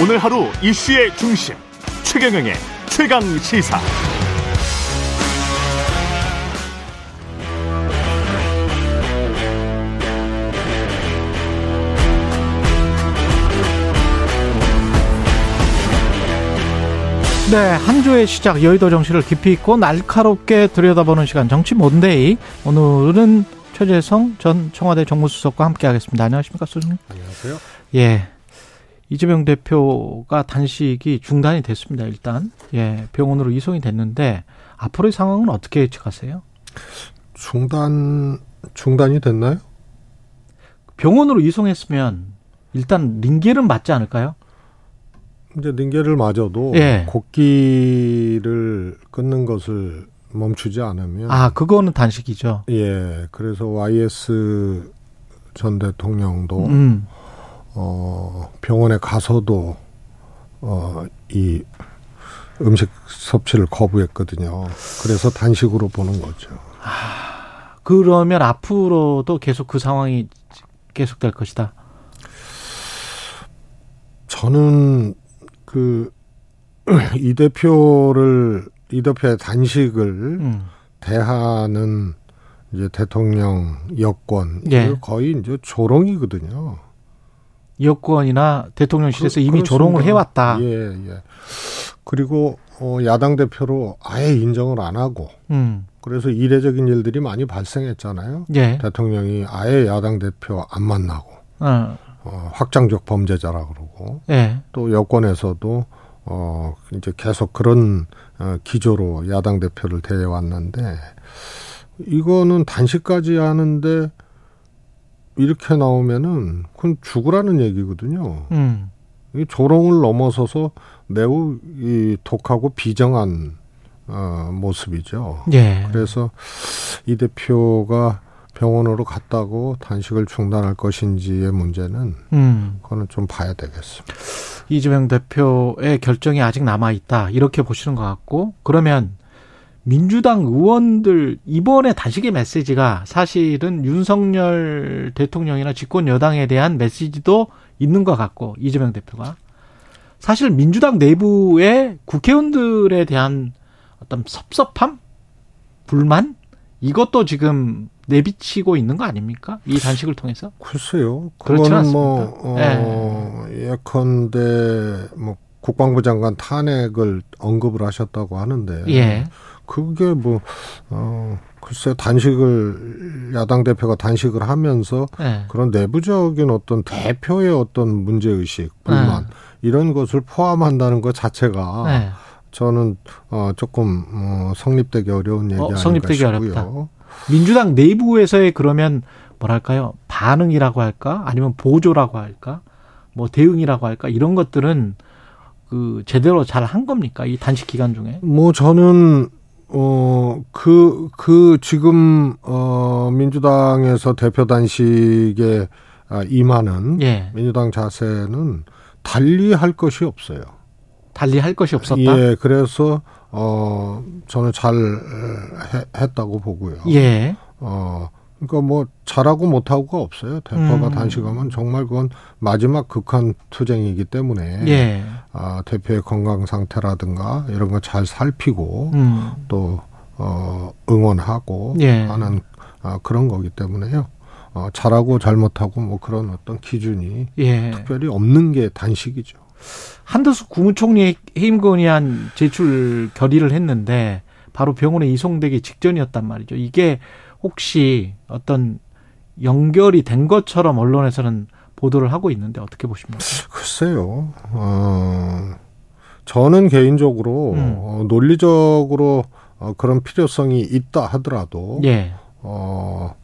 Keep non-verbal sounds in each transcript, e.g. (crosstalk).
오늘 하루 이슈의 중심 최경영의 최강 시사. 네, 한 주의 시작 여의도 정치를 깊이 있고 날카롭게 들여다보는 시간 정치 몬데이. 오늘은 최재성 전 청와대 정무수석과 함께하겠습니다. 안녕하십니까, 소장님? 안녕하세요. 예. 이재명 대표가 단식이 중단이 됐습니다. 일단 예 병원으로 이송이 됐는데 앞으로의 상황은 어떻게 예측하세요? 중단 중단이 됐나요? 병원으로 이송했으면 일단 링겔은 맞지 않을까요? 이제 링겔을 맞아도 예. 곡기를 끊는 것을 멈추지 않으면 아 그거는 단식이죠. 예 그래서 YS 전 대통령도 음. 어 병원에 가서도 어 이 음식 섭취를 거부했거든요. 그래서 단식으로 보는 거죠. 그러면 앞으로도 계속 그 상황이 계속될 것이다. 저는 그 (clears throat) 이 대표를 이 대표의 단식을 음. 대하는 이제 대통령 여권 예. 거의 이제 조롱이거든요. 여권이나 대통령실에서 그- 이미 그렇습니다. 조롱을 해왔다. 예, 예. 그리고 어 야당 대표로 아예 인정을 안 하고 음. 그래서 이례적인 일들이 많이 발생했잖아요. 예. 대통령이 아예 야당 대표 안 만나고 어. 어 확장적 범죄자라 그러고 예. 또 여권에서도 어 이제 계속 그런 어 기조로 야당 대표를 대해 왔는데 이거는 단식까지 하는데 이렇게 나오면은 그건 죽으라는 얘기거든요. 음. 이 조롱을 넘어서서 매우 이 독하고 비정한 어 모습이죠. 예. 그래서 이 대표가 병원으로 갔다고 단식을 중단할 것인지의 문제는 음. 그거는 좀 봐야 되겠습니다. 이재명 대표의 결정이 아직 남아 있다 이렇게 보시는 것 같고 그러면 민주당 의원들 이번에 단식의 메시지가 사실은 윤석열 대통령이나 집권 여당에 대한 메시지도 있는 것 같고 이재명 대표가 사실 민주당 내부의 국회의원들에 대한 어떤 섭섭함, 불만 이것도 지금 내비치고 있는 거 아닙니까? 이 단식을 통해서? 글쎄요. 그거는 뭐? 어, 예컨대, 뭐, 국방부 장관 탄핵을 언급을 하셨다고 하는데. 예. 그게 뭐, 어, 글쎄, 단식을, 야당 대표가 단식을 하면서 예. 그런 내부적인 어떤 대표의 어떤 문제 의식, 불만, 이런 것을 포함한다는 것 자체가 예. 저는, 어, 조금, 어, 성립되기 어려운 얘기 어, 아닌가 성립되기 싶고요. 어렵다. 민주당 내부에서의 그러면 뭐랄까요 반응이라고 할까 아니면 보조라고 할까 뭐 대응이라고 할까 이런 것들은 그 제대로 잘 한 겁니까 이 단식 기간 중에 뭐 저는 어 그 그 지금 어 민주당에서 대표 단식에 아, 임하는 예 민주당 자세는 달리 할 것이 없어요. 달리 할 것이 없었다 예, 그래서 어 저는 잘 해, 했다고 보고요. 예. 어 그러니까 뭐 잘하고 못하고가 없어요. 대표가 음. 단식하면 정말 그건 마지막 극한 투쟁이기 때문에 예. 아, 대표의 건강 상태라든가 이런 거 잘 살피고 음. 또 어, 응원하고 예. 하는 아, 그런 거기 때문에요. 어, 잘하고 잘못하고 뭐 그런 어떤 기준이 예. 특별히 없는 게 단식이죠. 한덕수 국무총리 해임 건의안 제출 결의를 했는데 바로 병원에 이송되기 직전이었단 말이죠. 이게 혹시 어떤 연결이 된 것처럼 언론에서는 보도를 하고 있는데 어떻게 보십니까? 글쎄요. 어, 저는 개인적으로 음. 어, 논리적으로 어, 그런 필요성이 있다 하더라도 예. 어,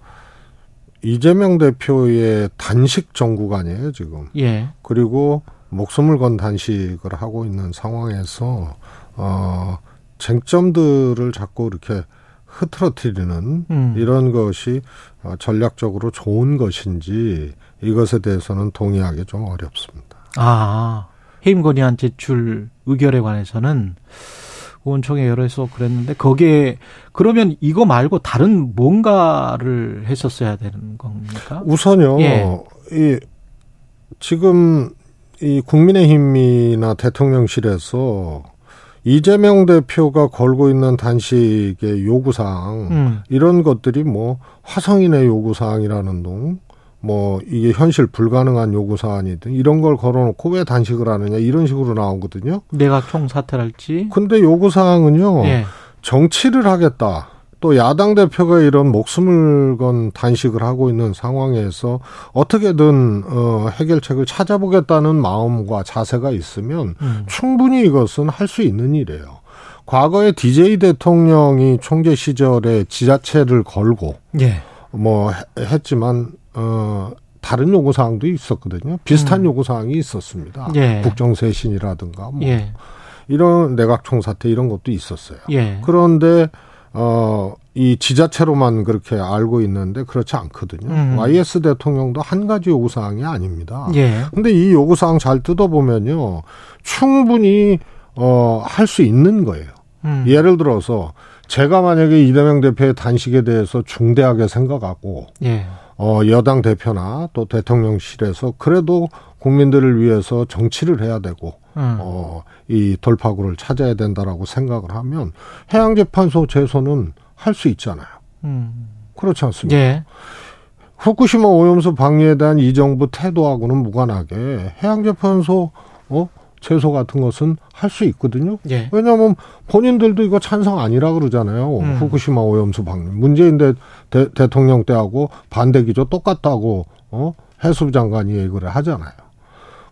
이재명 대표의 단식 정국 아니에요 지금. 예. 그리고 목숨을 건 단식을 하고 있는 상황에서 어 쟁점들을 자꾸 이렇게 흐트러뜨리는 음. 이런 것이 어, 전략적으로 좋은 것인지 이것에 대해서는 동의하기 좀 어렵습니다. 아, 해임 건의안 제출 의결에 관해서는 의원총회 열어서 그랬는데 거기에 그러면 이거 말고 다른 뭔가를 했었어야 되는 겁니까? 우선요, 예. 이 지금 이 국민의힘이나 대통령실에서 이재명 대표가 걸고 있는 단식의 요구사항 음. 이런 것들이 뭐 화성인의 요구사항이라는 둥, 뭐 이게 현실 불가능한 요구사항이든 이런 걸 걸어놓고 왜 단식을 하느냐 이런 식으로 나오거든요. 내각 총사퇴랄지. 근데 요구 사항은요 예. 정치를 하겠다. 또 야당 대표가 이런 목숨을 건 단식을 하고 있는 상황에서 어떻게든 어 해결책을 찾아보겠다는 마음과 자세가 있으면 음. 충분히 이것은 할 수 있는 일이에요. 과거에 DJ 대통령이 총재 시절에 지자체를 걸고 예. 뭐 해- 했지만 어 다른 요구 사항도 있었거든요. 비슷한 음. 요구 사항이 있었습니다. 예. 국정쇄신이라든가 뭐 예. 이런 내각 총사퇴 이런 것도 있었어요. 예. 그런데 어, 이 지자체로만 그렇게 알고 있는데 그렇지 않거든요. 음. YS 대통령도 한 가지 요구사항이 아닙니다. 예. 근데 이 요구사항 잘 뜯어보면요. 충분히, 어, 할 수 있는 거예요. 음. 예를 들어서 제가 만약에 이재명 대표의 단식에 대해서 중대하게 생각하고, 예. 어, 여당 대표나 또 대통령실에서 그래도 국민들을 위해서 정치를 해야 되고, 음. 어, 이 돌파구를 찾아야 된다라고 생각을 하면 해양재판소 제소는 할 수 있잖아요. 음. 그렇지 않습니까? 예. 후쿠시마 오염수 방류에 대한 이 정부 태도하고는 무관하게 해양재판소 어 제소 같은 것은 할 수 있거든요. 예. 왜냐하면 본인들도 이거 찬성 아니라 그러잖아요. 음. 후쿠시마 오염수 방류. 문재인 대, 대, 대통령 때하고 반대 기조 똑같다고 어 해수부 장관이 얘기를 하잖아요.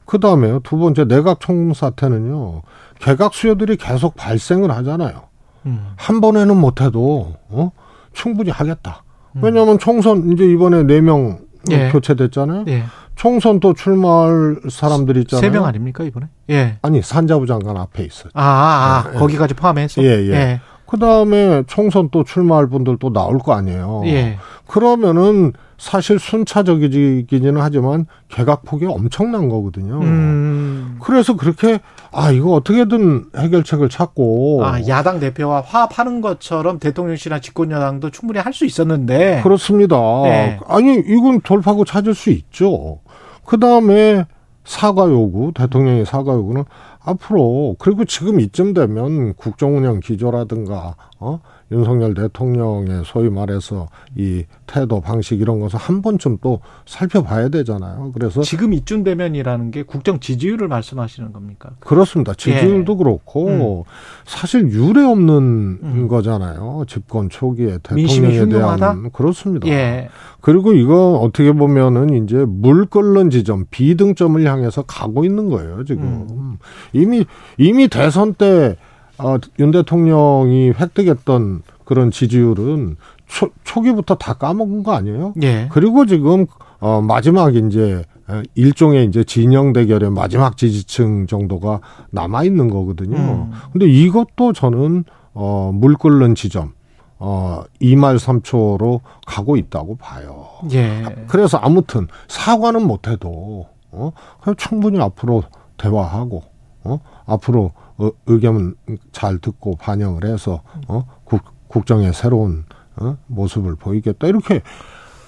그 다음에요. 두 번째 내각 총사태는요. 개각 수요들이 계속 발생을 하잖아요. 음. 한 번에는 못해도 어 충분히 하겠다. 음. 왜냐하면 총선 이제 이번에 네명 예. 교체됐잖아요. 예. 총선 또 출마할 사람들 있잖아요. 세 명 아닙니까 이번에? 예. 아니 산자부 장관 앞에 있어요. 아, 아, 아 예, 예. 거기까지 포함해서. 예, 예. 그 다음에 총선 또 출마할 분들 또 나올 거 아니에요. 예. 그러면은 사실 순차적이기는 하지만 개각폭이 엄청난 거거든요. 음. 그래서 그렇게 아 이거 어떻게든 해결책을 찾고 아, 야당 대표와 화합하는 것처럼 대통령실이나 집권여당도 충분히 할 수 있었는데. 그렇습니다. 네. 아니 이건 돌파구 찾을 수 있죠. 그 다음에 사과 요구, 대통령의 사과 요구는 앞으로 그리고 지금 이쯤 되면 국정 운영 기조라든가 어 윤석열 대통령의 소위 말해서 이 태도 방식 이런 것을 한 번쯤 또 살펴봐야 되잖아요. 그래서 지금 이쯤 되면이라는 게 국정 지지율을 말씀하시는 겁니까? 그렇습니다. 지지율도 그렇고 사실 유례 없는 음. 거잖아요. 집권 초기에 대통령에 대한? 그렇습니다. 예. 그리고 이거 어떻게 보면은 이제 물 끓는 지점, 비등점을 향해서 가고 있는 거예요, 지금. 음. 이미, 이미 대선 때, 어, 윤 대통령이 획득했던 그런 지지율은 초, 초기부터 다 까먹은 거 아니에요? 예. 그리고 지금, 어, 마지막 이제, 어, 일종의 이제 진영 대결의 마지막 지지층 정도가 남아 있는 거거든요. 음. 근데 이것도 저는, 어, 물 끓는 지점, 어, 2말 3초로 가고 있다고 봐요. 예. 그래서 아무튼 사과는 못해도 어 그냥 충분히 앞으로 대화하고 어 앞으로 어, 의견 잘 듣고 반영을 해서 어 국, 국정의 새로운 어? 모습을 보이겠다 이렇게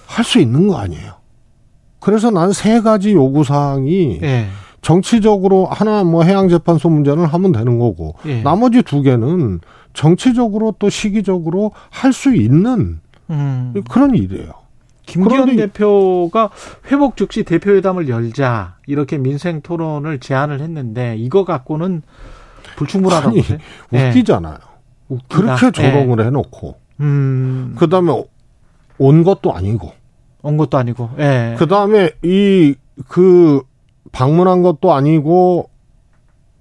할 수 있는 거 아니에요. 그래서 난 세 가지 요구 사항이 예. 정치적으로 하나 뭐 해양재판소 문제는 하면 되는 거고 예. 나머지 두 개는 정치적으로 또 시기적으로 할 수 있는 음. 그런 일이에요. 김기현 대표가 회복 즉시 대표회담을 열자 이렇게 민생 토론을 제안을 했는데 이거 갖고는 불충분하다고 아니? 예. 웃기잖아요. 그렇게 조롱을 해놓고 음. 그 다음에 온 것도 아니고 온 것도 아니고. 예. 그 다음에 이 그 방문한 것도 아니고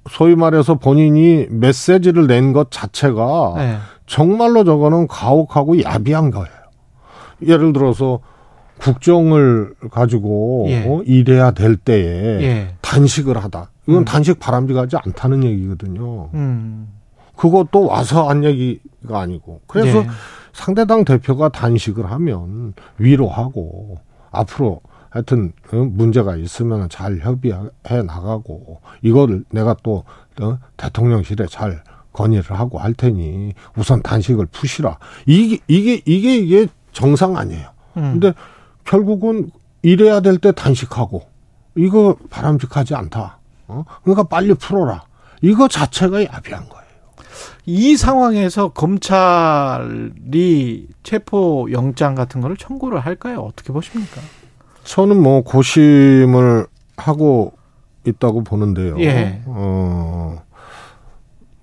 소위 말해서 본인이 메시지를 낸 것 자체가 예. 정말로 저거는 가혹하고 야비한 거예요. 예를 들어서 국정을 가지고 예. 어, 일해야 될 때에 예. 단식을 하다. 이건 음. 단식 바람직하지 않다는 얘기거든요. 음. 그것도 와서 한 얘기가 아니고. 그래서 예. 상대당 대표가 단식을 하면 위로하고 앞으로 하여튼 어, 문제가 있으면 잘 협의해 나가고 이거를 내가 또 어, 대통령실에 잘 건의를 하고 할 테니 우선 단식을 푸시라. 이게 이게 이게 이게 정상 아니에요. 음. 근데 결국은 일해야 될 때 단식하고 이거 바람직하지 않다. 어? 그러니까 빨리 풀어라. 이거 자체가 야비한 거예요. 이 상황에서 검찰이 체포 영장 같은 거를 청구를 할까요? 어떻게 보십니까? 저는 뭐 고심을 하고 있다고 보는데요. 예. 어,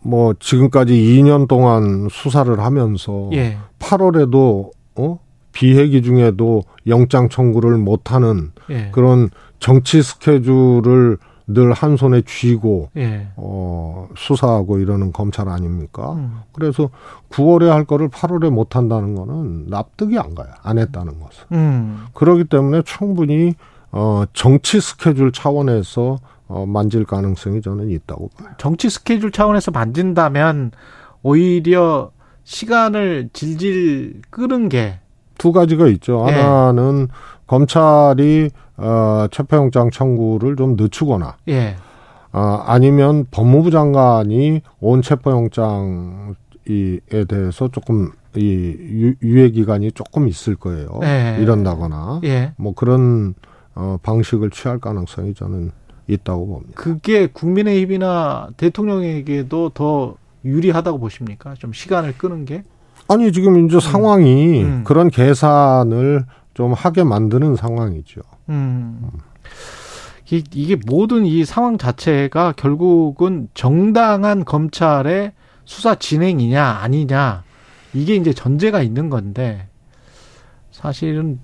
뭐 지금까지 2년 동안 수사를 하면서 예. 8월에도 어? 비회기 중에도 영장 청구를 못하는 예. 그런 정치 스케줄을 늘 한 손에 쥐고 예. 어, 수사하고 이러는 검찰 아닙니까? 음. 그래서 9월에 할 거를 8월에 못 한다는 거는 납득이 안 가요. 안 했다는 것은. 음. 그렇기 때문에 충분히 어, 정치 스케줄 차원에서 어, 만질 가능성이 저는 있다고 봐요. 정치 스케줄 차원에서 만진다면 오히려 시간을 질질 끄는 게 두 가지가 있죠. 예. 하나는 검찰이 어, 체포영장 청구를 좀 늦추거나 예. 아, 아니면 법무부 장관이 온 체포영장 이에 대해서 조금 이 유- 유예 기간이 조금 있을 거예요. 예. 이런다거나 예. 뭐 그런 어, 방식을 취할 가능성이 저는 있다고 봅니다. 그게 국민의힘이나 대통령에게도 더 유리하다고 보십니까? 좀 시간을 끄는 게? 아니 지금 이제 상황이 음. 그런 계산을 좀 하게 만드는 상황이죠. 음. 이- 이게 모든 이 상황 자체가 결국은 정당한 검찰의 수사 진행이냐 아니냐 이게 이제 전제가 있는 건데 사실은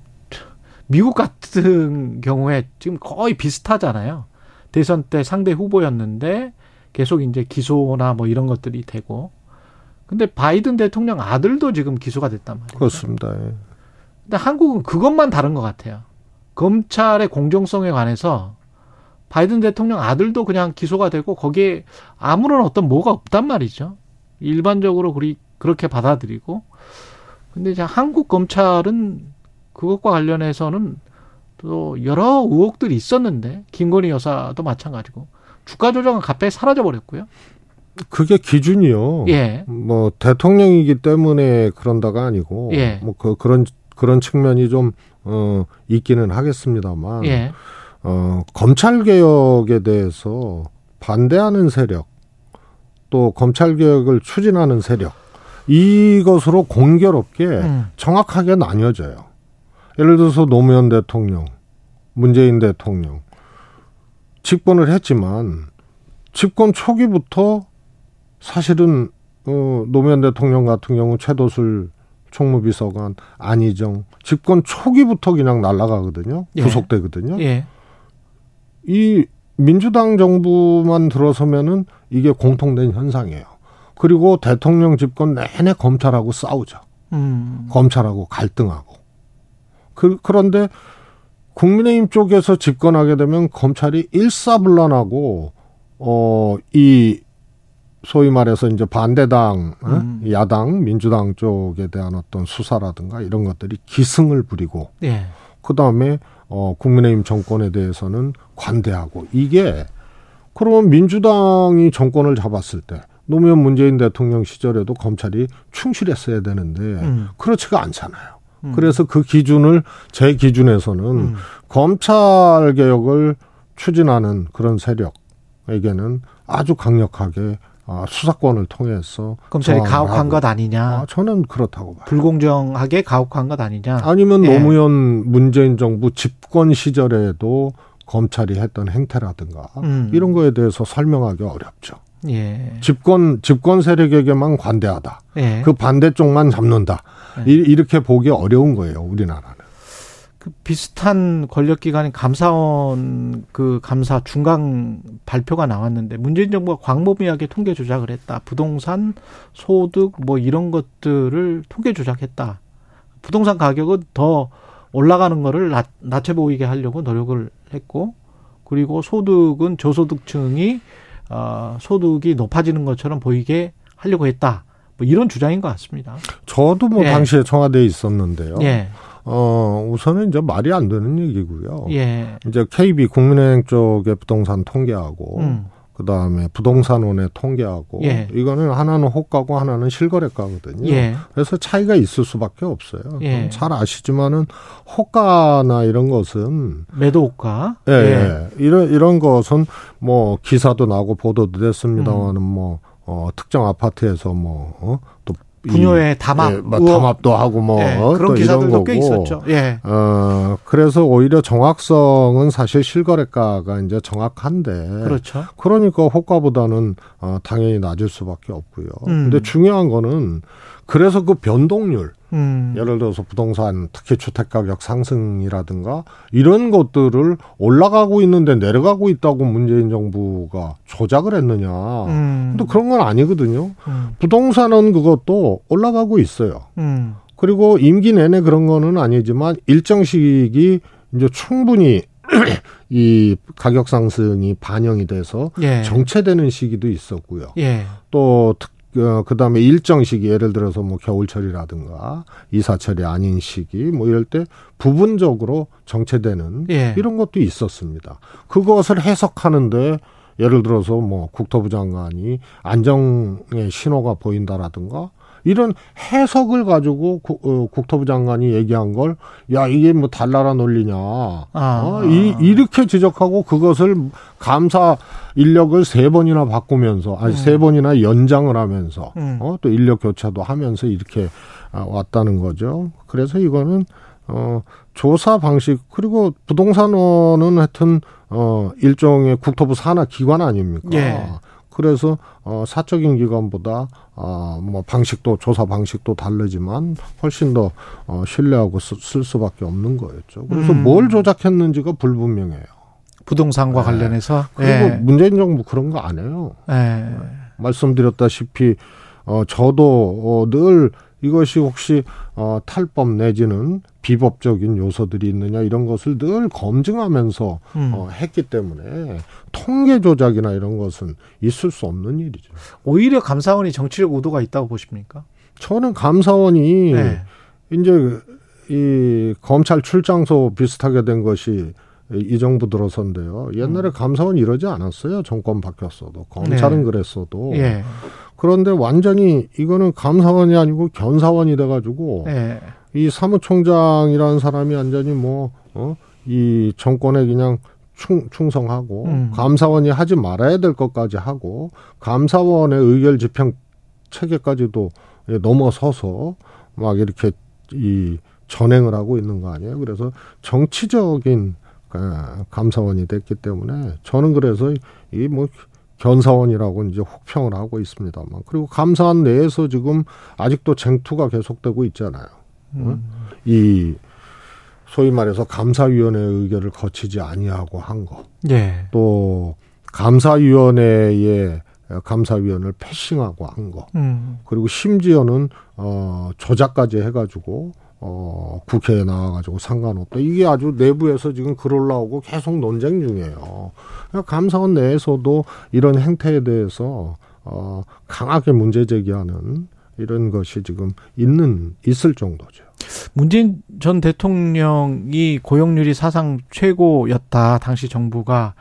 미국 같은 경우에 지금 거의 비슷하잖아요. 대선 때 상대 후보였는데 계속 이제 기소나 뭐 이런 것들이 되고 근데 바이든 대통령 아들도 지금 기소가 됐단 말이에요. 그렇습니다. 예. 근데 한국은 그것만 다른 것 같아요. 검찰의 공정성에 관해서 바이든 대통령 아들도 그냥 기소가 되고 거기에 아무런 어떤 뭐가 없단 말이죠. 일반적으로 그리, 그렇게 받아들이고. 근데 이제 한국 검찰은 그것과 관련해서는 또 여러 의혹들이 있었는데 김건희 여사도 마찬가지고 주가 조정은 갑자기 사라져 버렸고요. 그게 기준이요. 예. 뭐 대통령이기 때문에 그런다가 아니고 예. 뭐 그 그런 그런 측면이 좀 어, 있기는 하겠습니다만 예. 어, 검찰 개혁에 대해서 반대하는 세력 또 검찰 개혁을 추진하는 세력 이것으로 공교롭게 음. 정확하게 나뉘어져요. 예를 들어서 노무현 대통령, 문재인 대통령 집권을 했지만 집권 초기부터 사실은 어, 노무현 대통령 같은 경우 최도술 총무비서관 안희정 집권 초기부터 그냥 날아가거든요. 예. 구속되거든요. 예. 이 민주당 정부만 들어서면은 이게 공통된 현상이에요. 그리고 대통령 집권 내내 검찰하고 싸우죠. 음. 검찰하고 갈등하고. 그, 그런데 국민의힘 쪽에서 집권하게 되면 검찰이 일사불란하고, 어, 이, 소위 말해서 이제 반대당, 어? 음. 야당, 민주당 쪽에 대한 어떤 수사라든가 이런 것들이 기승을 부리고, 예. 그 다음에 어, 국민의힘 정권에 대해서는 관대하고 이게 그러면 민주당이 정권을 잡았을 때 노무현 문재인 대통령 시절에도 검찰이 충실했어야 되는데 음. 그렇지가 않잖아요. 음. 그래서 그 기준을 제 기준에서는 음. 검찰 개혁을 추진하는 그런 세력에게는 아주 강력하게 아, 수사권을 통해서 검찰이 가혹한. 것 아니냐. 아, 저는 그렇다고 봐요. 불공정하게 가혹한 것 아니냐. 아니면 예. 노무현 문재인 정부 집권 시절에도 검찰이 했던 행태라든가 음. 이런 거에 대해서 설명하기 어렵죠. 예. 집권 집권 세력에게만 관대하다. 예. 그 반대쪽만 잡는다. 네. 이- 이렇게 보기 어려운 거예요, 우리나라는. 그 비슷한 권력기관인 감사원 그 감사 중간 발표가 나왔는데 문재인 정부가 광범위하게 통계 조작을 했다. 부동산, 소득 뭐 이런 것들을 통계 조작했다. 부동산 가격은 더 올라가는 거를 낮, 낮춰 보이게 하려고 노력을 했고 그리고 소득은 저소득층이 어, 소득이 높아지는 것처럼 보이게 하려고 했다. 뭐 이런 주장인 것 같습니다. 저도 뭐 예. 당시에 청와대에 있었는데요. 예, 어, 우선은 이제 말이 안 되는 얘기고요. 예, 이제 KB 국민은행 쪽의 부동산 통계하고 음, 그다음에 부동산원에 통계하고 예. 이거는 하나는 호가고 하나는 실거래가거든요. 예. 그래서 차이가 있을 수밖에 없어요. 예. 잘 아시지만은 호가나 이런 것은 매도가 예, 예. 이런 이런 것은 뭐 기사도 나고 보도도 됐습니다만은 뭐 어, 특정 아파트에서 뭐또 분요의 담합, 예, 뭐 담합도 하고 뭐 예, 어, 그런 또 기사들도 꽤. 있었죠. 예. 어, 그래서 오히려 정확성은 사실 실거래가가 이제 정확한데. 그렇죠. 그러니까 호가보다는 어, 당연히 낮을 수밖에 없고요. 음. 근데 중요한 거는 그래서 그 변동률, 음. 예를 들어서 부동산 특히 주택 가격 상승이라든가 이런 것들을 올라가고 있는데 내려가고 있다고 문재인 정부가 조작을 했느냐. 음. 근데 그런 건 아니거든요. 음. 부동산은 그것도 올라가고 있어요. 음. 그리고 임기 내내 그런 거는 아니지만 일정 시기 이제 충분히 (clears throat) 이 가격 상승이 반영이 돼서 예. 정체되는 시기도 있었고요. 예. 또 특, 어, 그 다음에 일정 시기 예를 들어서 뭐 겨울철이라든가 이사철이 아닌 시기 뭐 이럴 때 부분적으로 정체되는 예. 이런 것도 있었습니다. 그것을 해석하는데 예를 들어서 뭐 국토부 장관이 안정의 신호가 보인다라든가 이런 해석을 가지고 구- 어, 국토부 장관이 얘기한 걸 야 이게 뭐 달나라 논리냐 아. 어, 이, 이렇게 지적하고 그것을 감사 인력을 세 번이나 바꾸면서 아니 세 번이나 연장을 하면서 음. 어, 또 인력 교체도 하면서 이렇게 아, 왔다는 거죠. 그래서 이거는 어, 조사 방식 그리고 부동산원은 하여튼 어, 일종의 국토부 산하 기관 아닙니까? 예. 그래서 어, 사적인 기관보다 어, 뭐 방식도 조사 방식도 다르지만 훨씬 더 어, 신뢰하고 쓰, 쓸 수밖에 없는 거였죠. 그래서 음. 뭘 조작했는지가 불분명해요. 부동산과 관련해서 그리고 예. 문재인 정부 그런 거 안 해요. 예. 말씀드렸다시피 어 저도 어, 늘 이것이 혹시 어 탈법 내지는 비법적인 요소들이 있느냐 이런 것을 늘 검증하면서 음. 어 했기 때문에 통계 조작이나 이런 것은 있을 수 없는 일이죠. 오히려 감사원이 정치적 의도가 있다고 보십니까? 저는 감사원이 네. 이제 이 검찰 출장소 비슷하게 된 것이 이 정부 들어서인데요. 옛날에 감사원 이러지 않았어요. 정권 바뀌었어도 검찰은 네. 그랬어도 예. 그런데 완전히 이거는 감사원이 아니고 견사원이 돼가지고 예. 이 사무총장이라는 사람이 완전히 뭐, 어, 이 정권에 그냥 충, 충성하고 음. 감사원이 하지 말아야 될 것까지 하고 감사원의 의결 집행 체계까지도 예, 넘어서서 막 이렇게 이 전행을 하고 있는 거 아니에요. 그래서 정치적인 아, 감사원이 됐기 때문에 저는 그래서 이 뭐 견사원이라고 이제 혹평을 하고 있습니다만 그리고 감사원 내에서 지금 아직도 쟁투가 계속되고 있잖아요. 음. 이 소위 말해서 감사위원회 의결을 거치지 아니하고 한 거. 예. 또 감사위원회의 감사위원을 패싱하고 한 거. 음. 그리고 심지어는 어 조작까지 해가지고 어 국회에 나와가지고 상관없다. 이게 아주 내부에서 지금 글 올라오고 계속 논쟁 중이에요. 그러니까 감사원 내에서도 이런 행태에 대해서 어 강하게 문제 제기하는 이런 것이 지금 있는 있을 정도죠. 문재인 전 대통령이 고용률이 사상 최고였다. 당시 정부가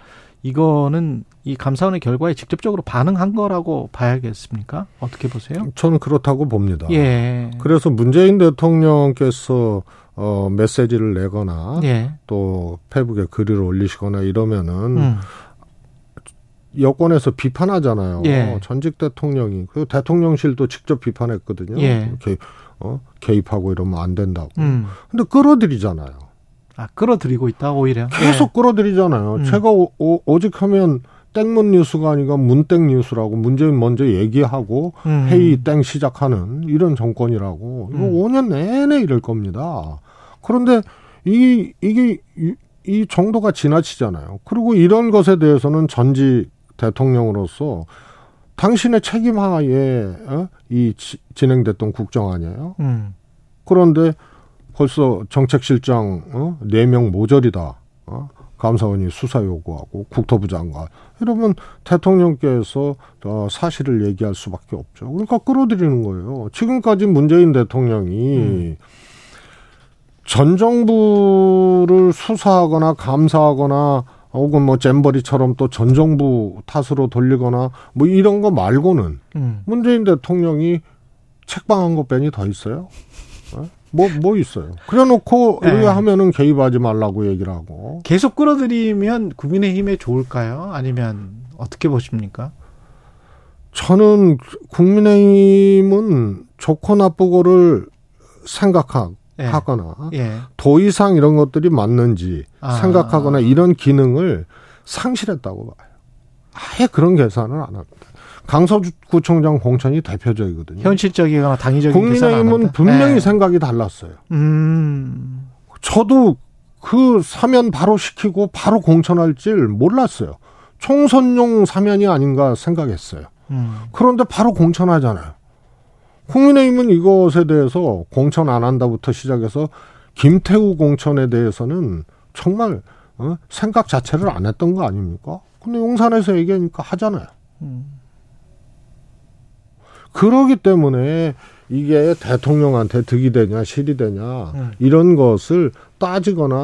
이거는 이 감사원의 결과에 직접적으로 반응한 거라고 봐야겠습니까? 어떻게 보세요? 저는 그렇다고 봅니다. 예. 그래서 문재인 대통령께서 어 메시지를 내거나 예. 또 페북에 글을 올리시거나 이러면은 음. 여권에서 비판하잖아요. 예. 전직 대통령이 그 대통령실도 직접 비판했거든요. 예. 이렇게 어 개입하고 이러면 안 된다고. 음. 근데 끌어들이잖아요. 아, 끌어들이고 있다, 오히려. 계속 끌어들이잖아요. 음. 제가 오, 오, 직 하면 땡문 뉴스가 아니라 문땡 뉴스라고 문재인 먼저 얘기하고 예. 음. 회의 땡 시작하는 이런 정권이라고 이거 음. 5년 내내 이럴 겁니다. 그런데 이 이게 이, 이 정도가 지나치잖아요. 그리고 이런 것에 대해서는 전직 대통령으로서 당신의 책임 하에 어? 이 지- 진행됐던 국정 아니에요. 음. 그런데 벌써 정책실장 어? 4명 모자리다. 어? 감사원이 수사 요구하고 국토부 장관 이러면 대통령께서 어, 사실을 얘기할 수밖에 없죠. 그러니까 끌어들이는 거예요. 지금까지 문재인 대통령이 음. 전 정부를 수사하거나 감사하거나 혹은 뭐 잼버리처럼 또 전 정부 탓으로 돌리거나 뭐 이런 거 말고는 음. 문재인 대통령이 책방한 것 빼니 더 있어요? 어? 뭐, 뭐 있어요. 그래 놓고, 네. 하면은 개입하지 말라고 얘기를 하고. 계속 끌어들이면 국민의힘에 좋을까요? 아니면 어떻게 보십니까? 저는 국민의힘은 좋고 나쁘고를 생각하 거나, 예. 예. 도의상 이런 것들이 맞는지 아. 생각하거나 이런 기능을 상실했다고 봐요. 아예 그런 계산을 안 합니다. 강서구청장 공천이 대표적이거든요. 현실적이거나 당위적인 국민의힘은? 분명히 예. 생각이 달랐어요. 음. 저도 그 사면 바로 시키고 바로 공천할 줄 몰랐어요. 총선용 사면이 아닌가 생각했어요. 음. 그런데 바로 공천하잖아요. 국민의힘은 이것에 대해서 공천 안 한다부터 시작해서 김태우 공천에 대해서는 정말 어? 생각 자체를 안 했던 거 아닙니까? 근데 용산에서 얘기하니까 하잖아요. 음. 그러기 때문에 이게 대통령한테 득이 되냐 실이 되냐 음. 이런 것을 따지거나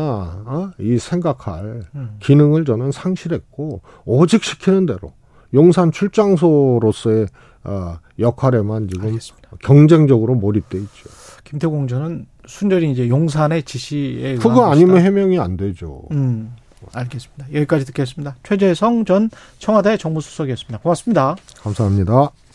어? 이 생각할 음. 기능을 저는 상실했고 오직 시키는 대로 용산 출장소로서의 어, 역할에만 지금 알겠습니다. 경쟁적으로 몰입돼 있죠. 김태우 공전은 순전히 이제 용산의 지시에 그거 아니면 것이다. 해명이 안 되죠. 음. 알겠습니다. 여기까지 듣겠습니다. 최재성 전 청와대 정무수석이었습니다. 고맙습니다. 감사합니다.